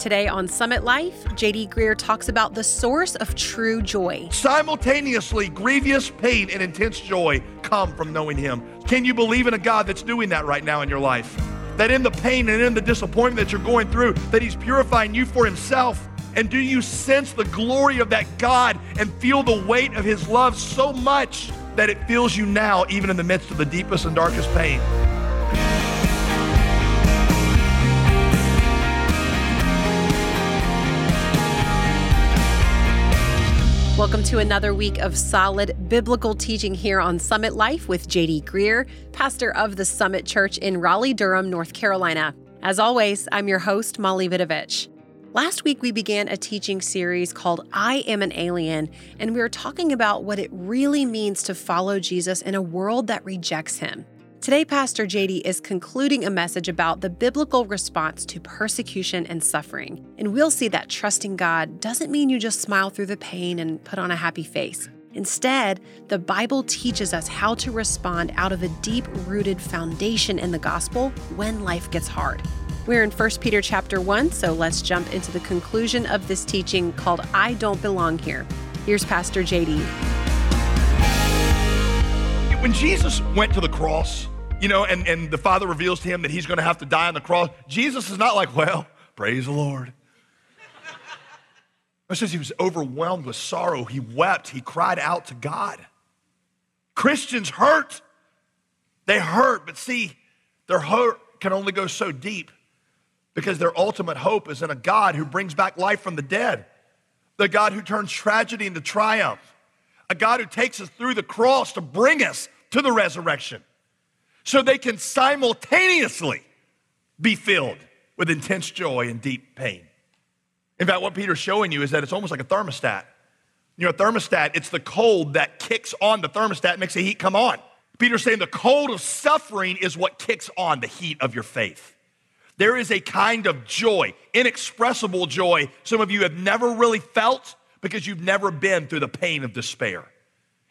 Today on Summit Life, JD Greear talks about the source of true joy. Simultaneously, grievous pain and intense joy come from knowing Him. Can you believe in a God that's doing that right now in your life? That in the pain and in the disappointment that you're going through, that He's purifying you for Himself. And do you sense the glory of that God and feel the weight of His love so much that it fills you now, even in the midst of the deepest and darkest pain? Welcome to another week of solid biblical teaching here on Summit Life with JD Greear, pastor of the Summit Church in Raleigh, Durham, North Carolina. As always, I'm your host, Molly Vidovich. Last week, we began a teaching series called I Am an Alien, and we were talking about what it really means to follow Jesus in a world that rejects him. Today, Pastor JD is concluding a message about the biblical response to persecution and suffering. And we'll see that trusting God doesn't mean you just smile through the pain and put on a happy face. Instead, the Bible teaches us how to respond out of a deep rooted foundation in the gospel when life gets hard. We're in 1 Peter chapter 1, so let's jump into the conclusion of this teaching called I Don't Belong Here. Here's Pastor JD. When Jesus went to the cross, you know, and, and the Father reveals to him that he's going to have to die on the cross, Jesus is not like, well, praise the Lord. It says he was overwhelmed with sorrow. He wept. He cried out to God. Christians hurt. They hurt, but see, their hurt can only go so deep because their ultimate hope is in a God who brings back life from the dead, the God who turns tragedy into triumph, a God who takes us through the cross to bring us to the resurrection so they can simultaneously be filled with intense joy and deep pain. In fact, what Peter's showing you is that it's almost like a thermostat. You know, a thermostat, it's the cold that kicks on the thermostat, makes the heat come on. Peter's saying the cold of suffering is what kicks on the heat of your faith. There is a kind of joy, inexpressible joy, some of you have never really felt because you've never been through the pain of despair.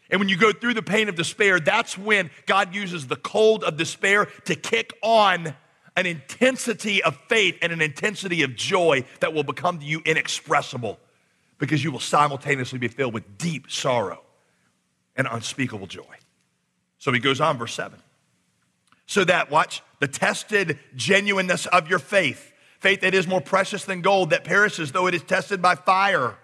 And when you go through the pain of despair, that's when God uses the cold of despair to kick on an intensity of faith and an intensity of joy that will become to you inexpressible because you will simultaneously be filled with deep sorrow and unspeakable joy. So he goes on, verse 7. So that, watch, the tested genuineness of your faith, faith that is more precious than gold that perishes though it is tested by fire.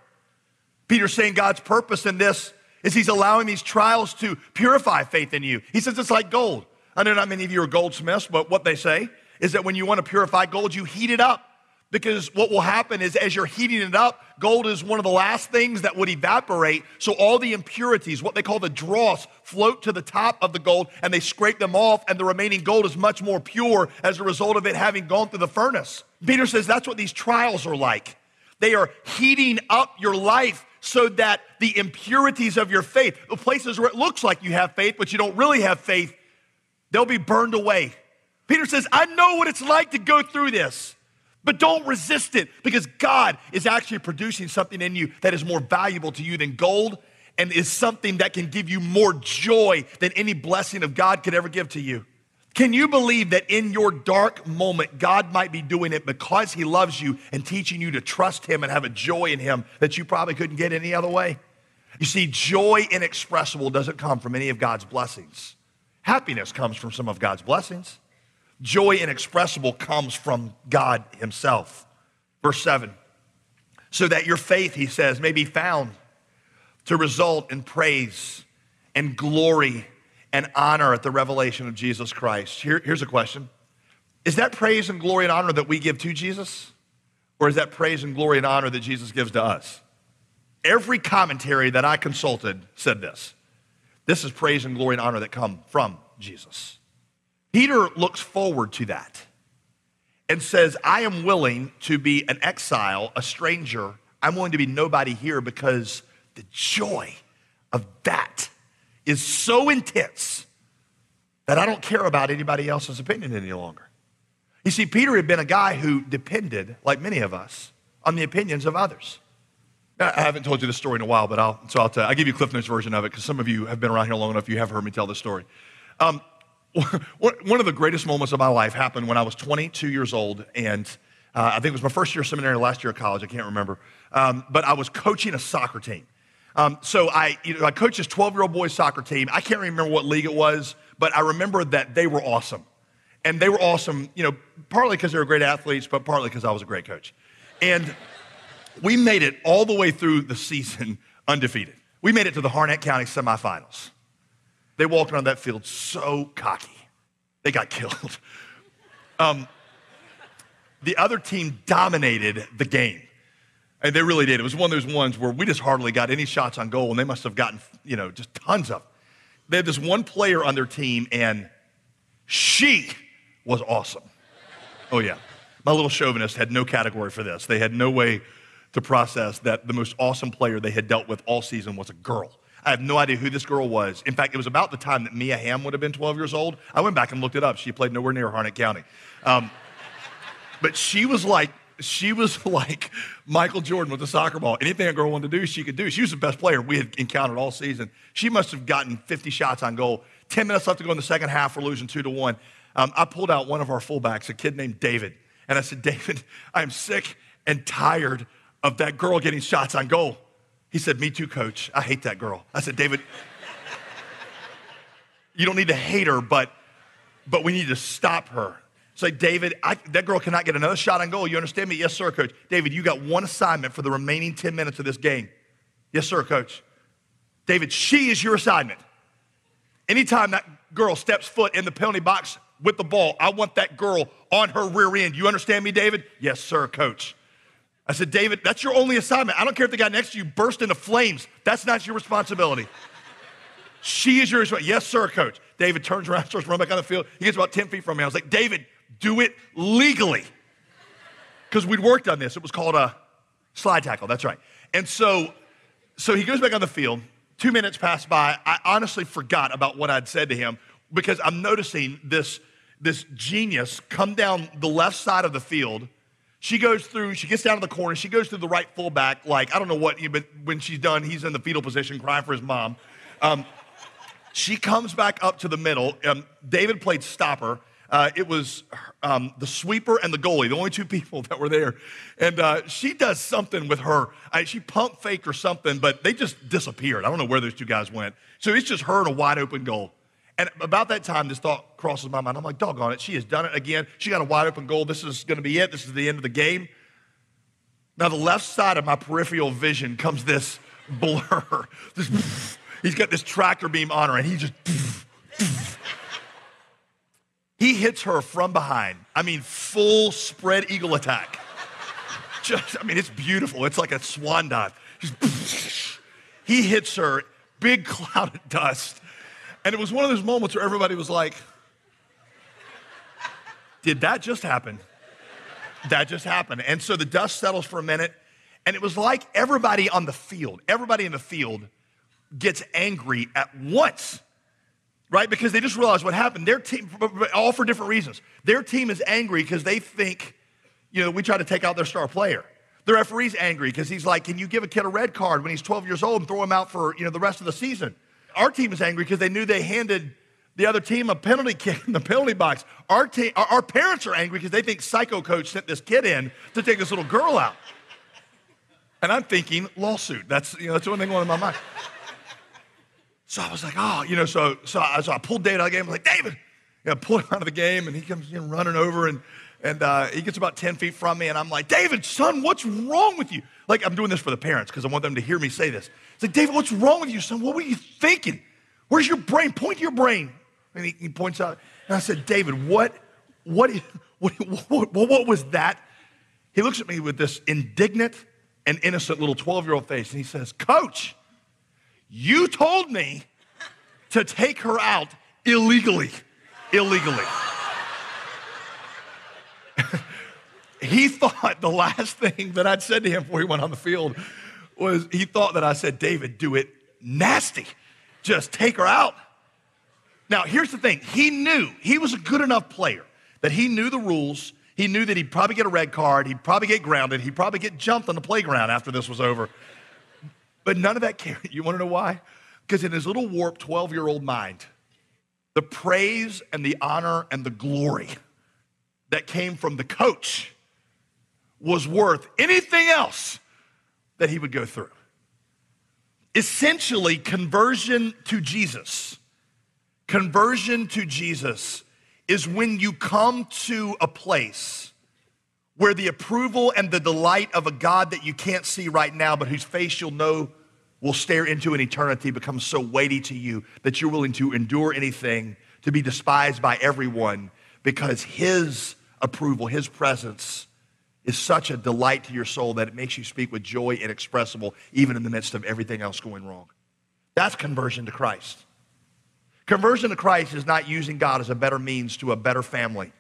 Peter's saying God's purpose in this is he's allowing these trials to purify faith in you. He says it's like gold. I know not many of you are goldsmiths, but what they say is that when you want to purify gold, you heat it up. Because what will happen is as you're heating it up, gold is one of the last things that would evaporate. So all the impurities, what they call the dross, float to the top of the gold and they scrape them off, and the remaining gold is much more pure as a result of it having gone through the furnace. Peter says that's what these trials are like. They are heating up your life so that the impurities of your faith, the places where it looks like you have faith, but you don't really have faith, they'll be burned away. Peter says, I know what it's like to go through this, but don't resist it because God is actually producing something in you that is more valuable to you than gold and is something that can give you more joy than any blessing of God could ever give to you. Can you believe that in your dark moment, God might be doing it because He loves you and teaching you to trust Him and have a joy in Him that you probably couldn't get any other way? You see, joy inexpressible doesn't come from any of God's blessings. Happiness comes from some of God's blessings. Joy inexpressible comes from God Himself. Verse 7 so that your faith, He says, may be found to result in praise and glory and honor at the revelation of Jesus Christ. Here, here's a question Is that praise and glory and honor that we give to Jesus? Or is that praise and glory and honor that Jesus gives to us? Every commentary that I consulted said this this is praise and glory and honor that come from Jesus. Peter looks forward to that and says, I am willing to be an exile, a stranger. I'm willing to be nobody here because the joy of that is so intense that I don't care about anybody else's opinion any longer. You see, Peter had been a guy who depended, like many of us, on the opinions of others. Now, I haven't told you this story in a while, but I'll, so I'll, tell, I'll give you Cliff Notes version of it because some of you have been around here long enough, you have heard me tell this story. Um, one of the greatest moments of my life happened when I was 22 years old, and Uh, I think it was my first year of seminary, last year of college. I can't remember. Um, but I was coaching a soccer team. Um, so I, you know, I coached this 12 year old boys soccer team. I can't remember what league it was, but I remember that they were awesome. And they were awesome, you know, partly because they were great athletes, but partly because I was a great coach. And we made it all the way through the season undefeated. We made it to the Harnett County semifinals. They walked around that field so cocky. They got killed. Um, the other team dominated the game. And they really did. It was one of those ones where we just hardly got any shots on goal, and they must have gotten, you know, just tons of. They had this one player on their team, and she was awesome. Oh, yeah. My little chauvinist had no category for this. They had no way to process that the most awesome player they had dealt with all season was a girl. I have no idea who this girl was. In fact, it was about the time that Mia Hamm would have been 12 years old. I went back and looked it up. She played nowhere near Harnett County. Um, but she was like, she was like Michael Jordan with the soccer ball. Anything a girl wanted to do, she could do. She was the best player we had encountered all season. She must have gotten 50 shots on goal. 10 minutes left to go in the second half. We're losing two to one. Um, I pulled out one of our fullbacks, a kid named David. And I said, David, I'm sick and tired of that girl getting shots on goal. He said, Me too, coach. I hate that girl. I said, David, you don't need to hate her, but, but we need to stop her. Say, David, I, that girl cannot get another shot on goal. You understand me? Yes, sir, coach. David, you got one assignment for the remaining 10 minutes of this game. Yes, sir, coach. David, she is your assignment. Anytime that girl steps foot in the penalty box with the ball, I want that girl on her rear end. You understand me, David? Yes, sir, coach. I said, David, that's your only assignment. I don't care if the guy next to you burst into flames. That's not your responsibility. she is your responsibility. Yes, sir, coach. David turns around, starts running back on the field. He gets about 10 feet from me. I was like, David, do it legally. Because we'd worked on this. It was called a slide tackle. That's right. And so, so he goes back on the field. Two minutes pass by. I honestly forgot about what I'd said to him because I'm noticing this, this genius come down the left side of the field she goes through, she gets down to the corner, she goes through the right fullback, like, I don't know what, but when she's done, he's in the fetal position crying for his mom. Um, she comes back up to the middle. Um, David played stopper. Uh, it was um, the sweeper and the goalie, the only two people that were there. And uh, she does something with her. I, she pump faked or something, but they just disappeared. I don't know where those two guys went. So it's just her and a wide open goal. And about that time, this thought crosses my mind. I'm like, doggone it, she has done it again. She got a wide open goal. This is going to be it. This is the end of the game. Now, the left side of my peripheral vision comes this blur. This, he's got this tractor beam on her, and he just. He hits her from behind. I mean, full spread eagle attack. Just, I mean, it's beautiful. It's like a swan dive. He hits her, big cloud of dust and it was one of those moments where everybody was like, Did that just happen? That just happened. And so the dust settles for a minute. And it was like everybody on the field, everybody in the field gets angry at once, right? Because they just realize what happened. Their team, all for different reasons. Their team is angry because they think, you know, we try to take out their star player. The referee's angry because he's like, can you give a kid a red card when he's 12 years old and throw him out for, you know, the rest of the season? Our team is angry because they knew they handed the other team a penalty kick in the penalty box. Our, team, our, our parents are angry because they think psycho coach sent this kid in to take this little girl out. And I'm thinking lawsuit. That's you know that's the one thing going in my mind. So I was like, oh, you know, so so I, so I pulled David out of the game. I was like, David, you know, pull him out of the game, and he comes know, running over, and and uh, he gets about 10 feet from me, and I'm like, David, son, what's wrong with you? Like, I'm doing this for the parents because I want them to hear me say this. It's like, David, what's wrong with you, son? What were you thinking? Where's your brain? Point to your brain. And he, he points out, and I said, David, what, what, what, what, what was that? He looks at me with this indignant and innocent little 12 year old face, and he says, Coach, you told me to take her out illegally. Illegally. he thought the last thing that I'd said to him before he went on the field was he thought that I said, David, do it nasty. Just take her out. Now, here's the thing he knew he was a good enough player that he knew the rules. He knew that he'd probably get a red card, he'd probably get grounded, he'd probably get jumped on the playground after this was over. But none of that carried. You want to know why? Because in his little warped 12 year old mind, the praise and the honor and the glory that came from the coach was worth anything else that he would go through. Essentially, conversion to Jesus, conversion to Jesus is when you come to a place where the approval and the delight of a God that you can't see right now, but whose face you'll know will stare into an eternity becomes so weighty to you that you're willing to endure anything, to be despised by everyone, because his approval, his presence is such a delight to your soul that it makes you speak with joy inexpressible, even in the midst of everything else going wrong. That's conversion to Christ. Conversion to Christ is not using God as a better means to a better family.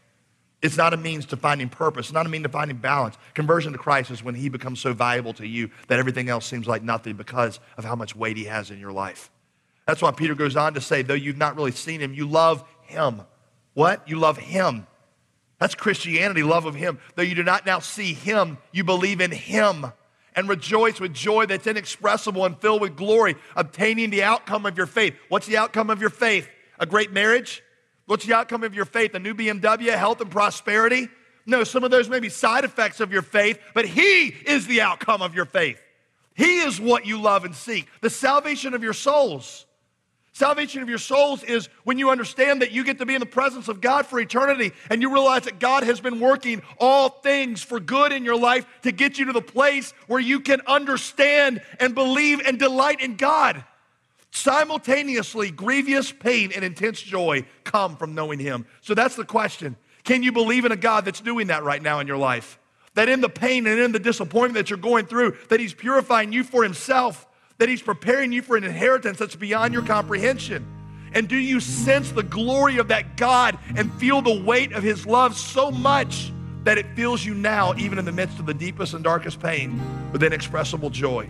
It's not a means to finding purpose. It's not a means to finding balance. Conversion to Christ is when he becomes so valuable to you that everything else seems like nothing because of how much weight he has in your life. That's why Peter goes on to say, though you've not really seen him, you love him. What? You love him. That's Christianity, love of him. Though you do not now see him, you believe in him and rejoice with joy that's inexpressible and filled with glory, obtaining the outcome of your faith. What's the outcome of your faith? A great marriage? What's the outcome of your faith? A new BMW, health and prosperity? No, some of those may be side effects of your faith, but He is the outcome of your faith. He is what you love and seek, the salvation of your souls. Salvation of your souls is when you understand that you get to be in the presence of God for eternity and you realize that God has been working all things for good in your life to get you to the place where you can understand and believe and delight in God. Simultaneously, grievous pain and intense joy come from knowing Him. So that's the question. Can you believe in a God that's doing that right now in your life? That in the pain and in the disappointment that you're going through, that He's purifying you for Himself that He's preparing you for an inheritance that's beyond your comprehension? And do you sense the glory of that God and feel the weight of His love so much that it fills you now, even in the midst of the deepest and darkest pain, with inexpressible joy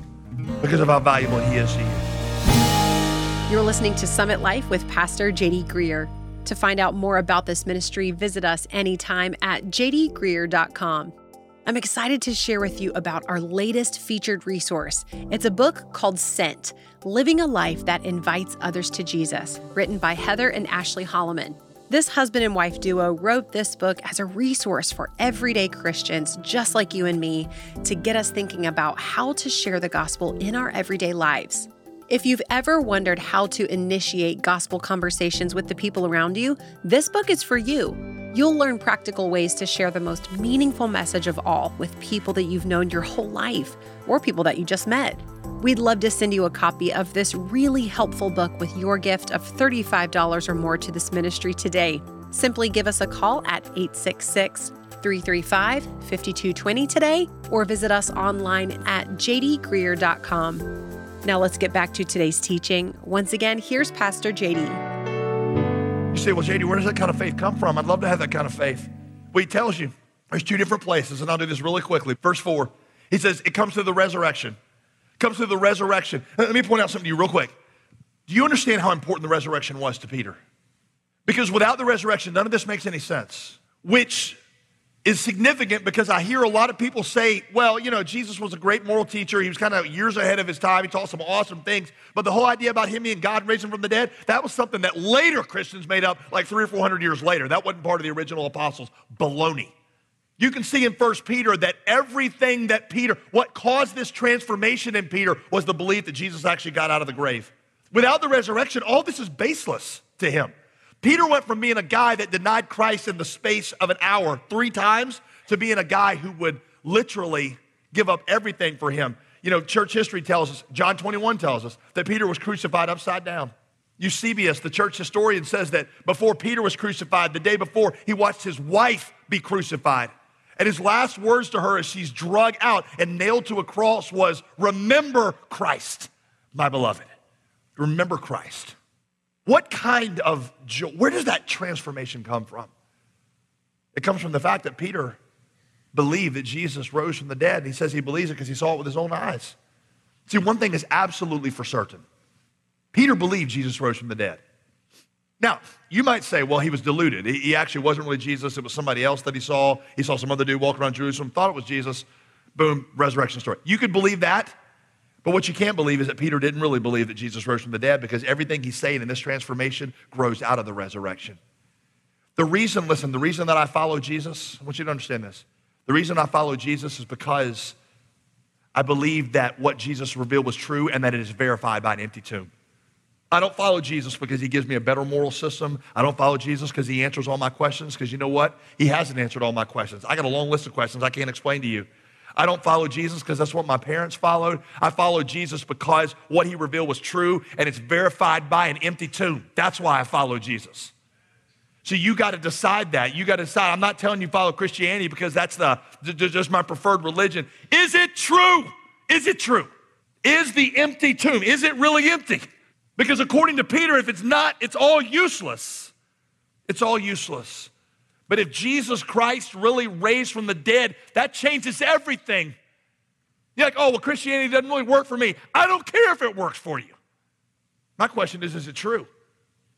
because of how valuable He is to you? You're listening to Summit Life with Pastor JD Greear. To find out more about this ministry, visit us anytime at jdgreear.com. I'm excited to share with you about our latest featured resource. It's a book called Sent Living a Life That Invites Others to Jesus, written by Heather and Ashley Holloman. This husband and wife duo wrote this book as a resource for everyday Christians just like you and me to get us thinking about how to share the gospel in our everyday lives. If you've ever wondered how to initiate gospel conversations with the people around you, this book is for you. You'll learn practical ways to share the most meaningful message of all with people that you've known your whole life or people that you just met. We'd love to send you a copy of this really helpful book with your gift of $35 or more to this ministry today. Simply give us a call at 866 335 5220 today or visit us online at jdgreear.com. Now let's get back to today's teaching. Once again, here's Pastor JD. You say, well, JD, where does that kind of faith come from? I'd love to have that kind of faith. Well, he tells you there's two different places, and I'll do this really quickly. Verse 4, he says, it comes through the resurrection. It comes through the resurrection. Uh, let me point out something to you real quick. Do you understand how important the resurrection was to Peter? Because without the resurrection, none of this makes any sense. Which is significant because I hear a lot of people say, well, you know, Jesus was a great moral teacher. He was kind of years ahead of his time. He taught some awesome things. But the whole idea about him being God raising from the dead, that was something that later Christians made up like three or 400 years later. That wasn't part of the original apostles. Baloney. You can see in First Peter that everything that Peter, what caused this transformation in Peter was the belief that Jesus actually got out of the grave. Without the resurrection, all this is baseless to him. Peter went from being a guy that denied Christ in the space of an hour three times to being a guy who would literally give up everything for him. You know, church history tells us, John 21 tells us, that Peter was crucified upside down. Eusebius, the church historian, says that before Peter was crucified, the day before, he watched his wife be crucified. And his last words to her as she's drug out and nailed to a cross was, Remember Christ, my beloved. Remember Christ. What kind of joy, where does that transformation come from? It comes from the fact that Peter believed that Jesus rose from the dead. And he says he believes it because he saw it with his own eyes. See, one thing is absolutely for certain Peter believed Jesus rose from the dead. Now, you might say, well, he was deluded. He, actually wasn't really Jesus. It was somebody else that he saw. He saw some other dude walking around Jerusalem, thought it was Jesus. Boom, resurrection story. You could believe that. But what you can't believe is that Peter didn't really believe that Jesus rose from the dead because everything he's saying in this transformation grows out of the resurrection. The reason, listen, the reason that I follow Jesus, I want you to understand this. The reason I follow Jesus is because I believe that what Jesus revealed was true and that it is verified by an empty tomb. I don't follow Jesus because he gives me a better moral system. I don't follow Jesus because he answers all my questions, because you know what? He hasn't answered all my questions. I got a long list of questions I can't explain to you. I don't follow Jesus because that's what my parents followed. I follow Jesus because what he revealed was true and it's verified by an empty tomb. That's why I follow Jesus. So you got to decide that. You got to decide. I'm not telling you follow Christianity because that's the just my preferred religion. Is it true? Is it true? Is the empty tomb is it really empty? Because according to Peter, if it's not, it's all useless. It's all useless. But if Jesus Christ really raised from the dead, that changes everything. You're like, oh, well, Christianity doesn't really work for me. I don't care if it works for you. My question is, is it true?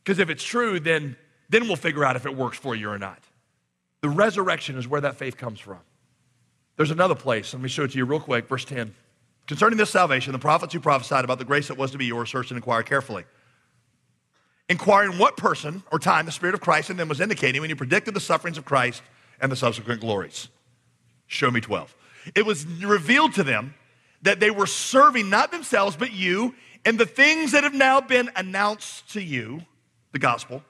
Because if it's true, then, then we'll figure out if it works for you or not. The resurrection is where that faith comes from. There's another place. Let me show it to you real quick. Verse 10. Concerning this salvation, the prophets who prophesied about the grace that was to be yours searched and inquired carefully. Inquiring what person or time the Spirit of Christ in them was indicating when he predicted the sufferings of Christ and the subsequent glories. Show me 12. It was revealed to them that they were serving not themselves, but you, and the things that have now been announced to you, the gospel,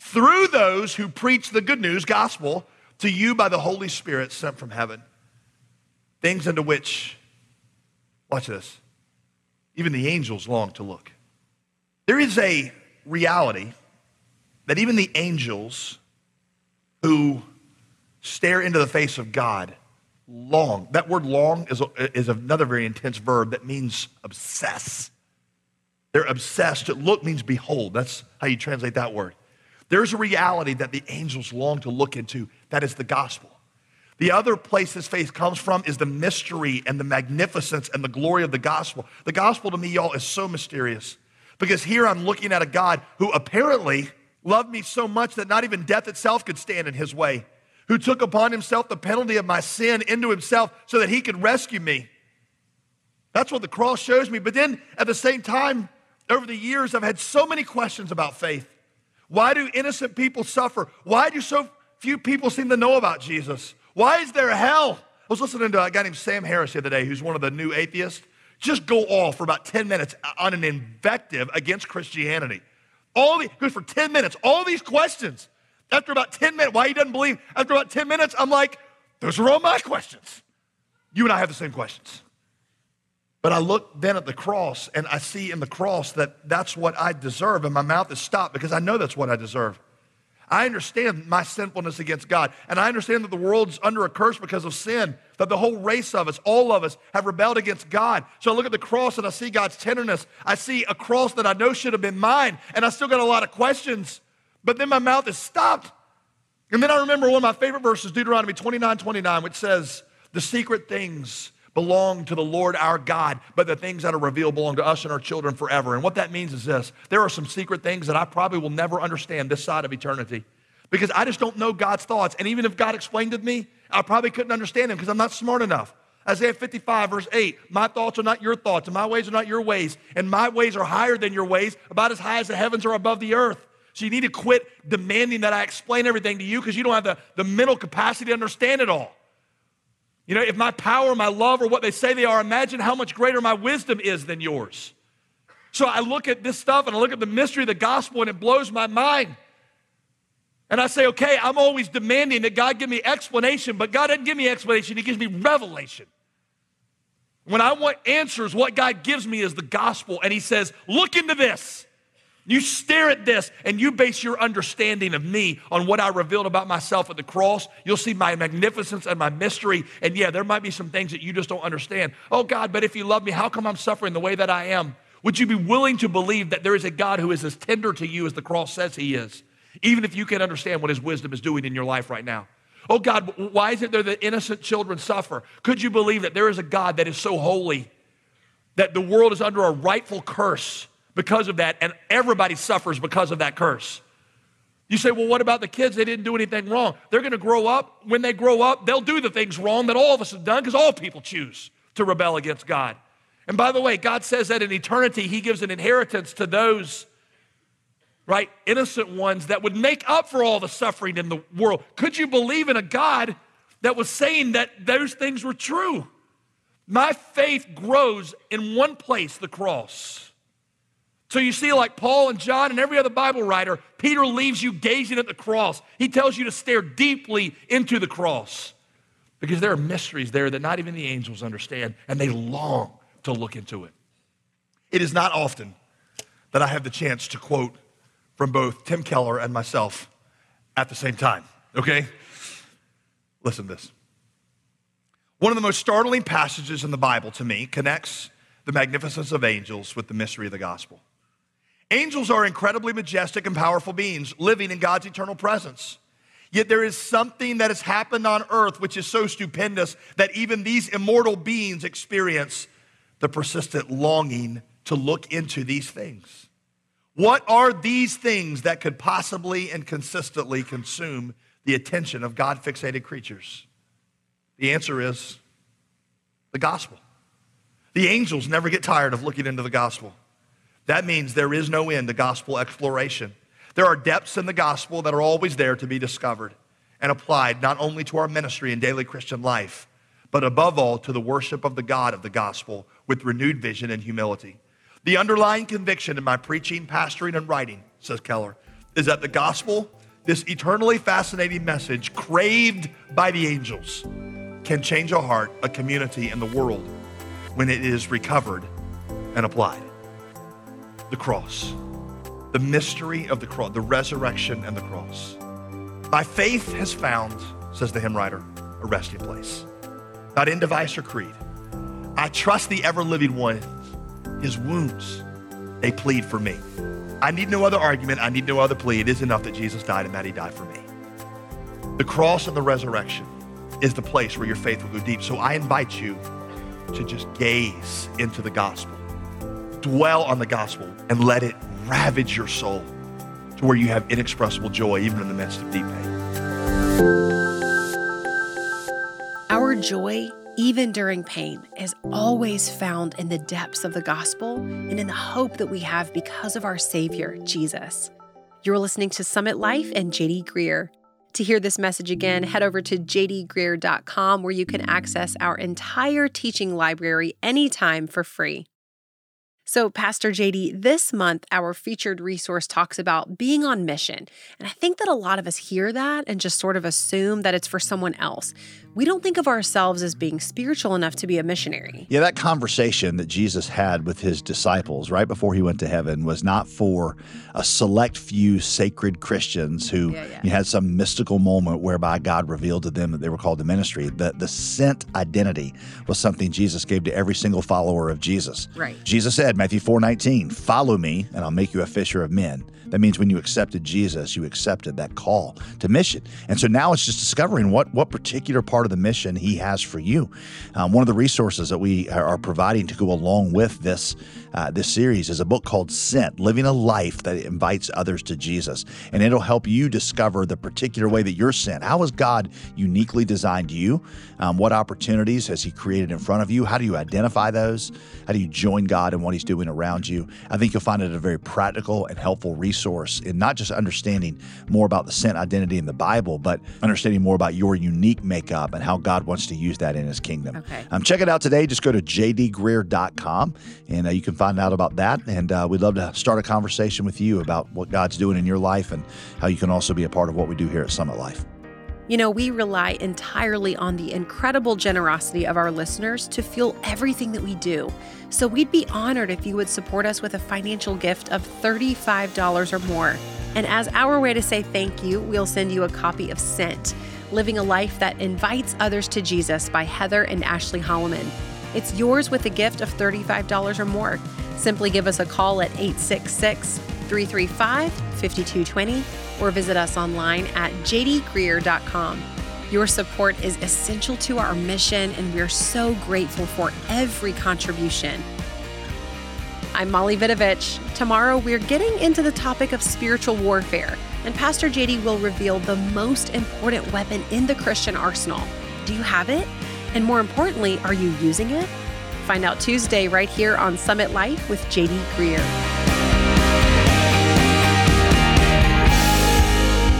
through those who preach the good news, gospel, to you by the Holy Spirit sent from heaven. Things into which Watch this. Even the angels long to look. There is a reality that even the angels who stare into the face of God long, that word long is, is another very intense verb that means obsess. They're obsessed. Look means behold. That's how you translate that word. There's a reality that the angels long to look into. That is the gospel. The other place this faith comes from is the mystery and the magnificence and the glory of the gospel. The gospel to me, y'all, is so mysterious because here I'm looking at a God who apparently loved me so much that not even death itself could stand in his way, who took upon himself the penalty of my sin into himself so that he could rescue me. That's what the cross shows me. But then at the same time, over the years, I've had so many questions about faith. Why do innocent people suffer? Why do so few people seem to know about Jesus? Why is there hell? I was listening to a guy named Sam Harris the other day, who's one of the new atheists. Just go off for about 10 minutes on an invective against Christianity. All the, for 10 minutes, all these questions. After about 10 minutes, why he doesn't believe, after about 10 minutes, I'm like, those are all my questions. You and I have the same questions. But I look then at the cross and I see in the cross that that's what I deserve, and my mouth is stopped because I know that's what I deserve. I understand my sinfulness against God. And I understand that the world's under a curse because of sin, that the whole race of us, all of us, have rebelled against God. So I look at the cross and I see God's tenderness. I see a cross that I know should have been mine. And I still got a lot of questions. But then my mouth is stopped. And then I remember one of my favorite verses, Deuteronomy 29 29, which says, The secret things belong to the Lord our God, but the things that are revealed belong to us and our children forever. And what that means is this there are some secret things that I probably will never understand this side of eternity because I just don't know God's thoughts. And even if God explained to me, I probably couldn't understand them because I'm not smart enough. Isaiah 55, verse 8 My thoughts are not your thoughts, and my ways are not your ways, and my ways are higher than your ways, about as high as the heavens are above the earth. So you need to quit demanding that I explain everything to you because you don't have the, the mental capacity to understand it all. You know, if my power, my love or what they say they are, imagine how much greater my wisdom is than yours. So I look at this stuff and I look at the mystery of the gospel and it blows my mind. And I say, okay, I'm always demanding that God give me explanation, but God doesn't give me explanation, He gives me revelation. When I want answers, what God gives me is the gospel, and He says, look into this. You stare at this and you base your understanding of me on what I revealed about myself at the cross. You'll see my magnificence and my mystery. And yeah, there might be some things that you just don't understand. Oh God, but if you love me, how come I'm suffering the way that I am? Would you be willing to believe that there is a God who is as tender to you as the cross says he is, even if you can't understand what his wisdom is doing in your life right now? Oh God, why is it there that innocent children suffer? Could you believe that there is a God that is so holy that the world is under a rightful curse? Because of that, and everybody suffers because of that curse. You say, well, what about the kids? They didn't do anything wrong. They're going to grow up. When they grow up, they'll do the things wrong that all of us have done because all people choose to rebel against God. And by the way, God says that in eternity, He gives an inheritance to those, right, innocent ones that would make up for all the suffering in the world. Could you believe in a God that was saying that those things were true. My faith grows in one place, the cross. So you see, like Paul and John and every other Bible writer, Peter leaves you gazing at the cross. He tells you to stare deeply into the cross because there are mysteries there that not even the angels understand, and they long to look into it. It is not often that I have the chance to quote from both Tim Keller and myself at the same time, okay? Listen to this. One of the most startling passages in the Bible to me connects the magnificence of angels with the mystery of the gospel. Angels are incredibly majestic and powerful beings living in God's eternal presence. Yet there is something that has happened on earth which is so stupendous that even these immortal beings experience the persistent longing to look into these things. What are these things that could possibly and consistently consume the attention of God fixated creatures? The answer is the gospel. The angels never get tired of looking into the gospel. That means there is no end to gospel exploration. There are depths in the gospel that are always there to be discovered and applied not only to our ministry and daily Christian life, but above all to the worship of the God of the gospel with renewed vision and humility. The underlying conviction in my preaching, pastoring, and writing, says Keller, is that the gospel, this eternally fascinating message craved by the angels, can change a heart, a community, and the world when it is recovered and applied the cross, the mystery of the cross, the resurrection and the cross. My faith has found, says the hymn writer, a resting place, not in device or creed. I trust the ever living one. His wounds, they plead for me. I need no other argument. I need no other plea. It is enough that Jesus died and that he died for me. The cross and the resurrection is the place where your faith will go deep. So I invite you to just gaze into the gospel dwell on the gospel and let it ravage your soul to where you have inexpressible joy even in the midst of deep pain. Our joy, even during pain, is always found in the depths of the gospel and in the hope that we have because of our Savior, Jesus. You're listening to Summit Life and JD Greear. To hear this message again, head over to jdgreear.com where you can access our entire teaching library anytime for free. So, Pastor JD, this month our featured resource talks about being on mission. And I think that a lot of us hear that and just sort of assume that it's for someone else. We don't think of ourselves as being spiritual enough to be a missionary. Yeah, that conversation that Jesus had with his disciples right before he went to heaven was not for a select few sacred Christians who yeah, yeah. had some mystical moment whereby God revealed to them that they were called to ministry. The, the sent identity was something Jesus gave to every single follower of Jesus. Right. Jesus said, Matthew 4 19, follow me and I'll make you a fisher of men. That means when you accepted Jesus, you accepted that call to mission. And so now it's just discovering what, what particular part of the mission he has for you. Um, one of the resources that we are providing to go along with this uh, this series is a book called Sent Living a Life that invites others to Jesus. And it'll help you discover the particular way that you're sent. How has God uniquely designed you? Um, what opportunities has He created in front of you? How do you identify those? How do you join God in what He's doing around you? I think you'll find it a very practical and helpful resource in not just understanding more about the sent identity in the Bible, but understanding more about your unique makeup and how God wants to use that in His kingdom. Okay. Um, check it out today. Just go to jdgreear.com and uh, you can find out about that. And uh, we'd love to start a conversation with you about what God's doing in your life and how you can also be a part of what we do here at Summit Life. You know, we rely entirely on the incredible generosity of our listeners to fuel everything that we do. So we'd be honored if you would support us with a financial gift of $35 or more. And as our way to say thank you, we'll send you a copy of Sent Living a Life That Invites Others to Jesus by Heather and Ashley Holloman. It's yours with a gift of $35 or more. Simply give us a call at 866 335 5220 or visit us online at jdgreear.com. Your support is essential to our mission, and we're so grateful for every contribution. I'm Molly Vidovich. Tomorrow, we're getting into the topic of spiritual warfare, and Pastor JD will reveal the most important weapon in the Christian arsenal. Do you have it? And more importantly, are you using it? Find out Tuesday right here on Summit Life with JD Greear.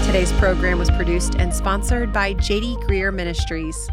Today's program was produced and sponsored by JD Greear Ministries.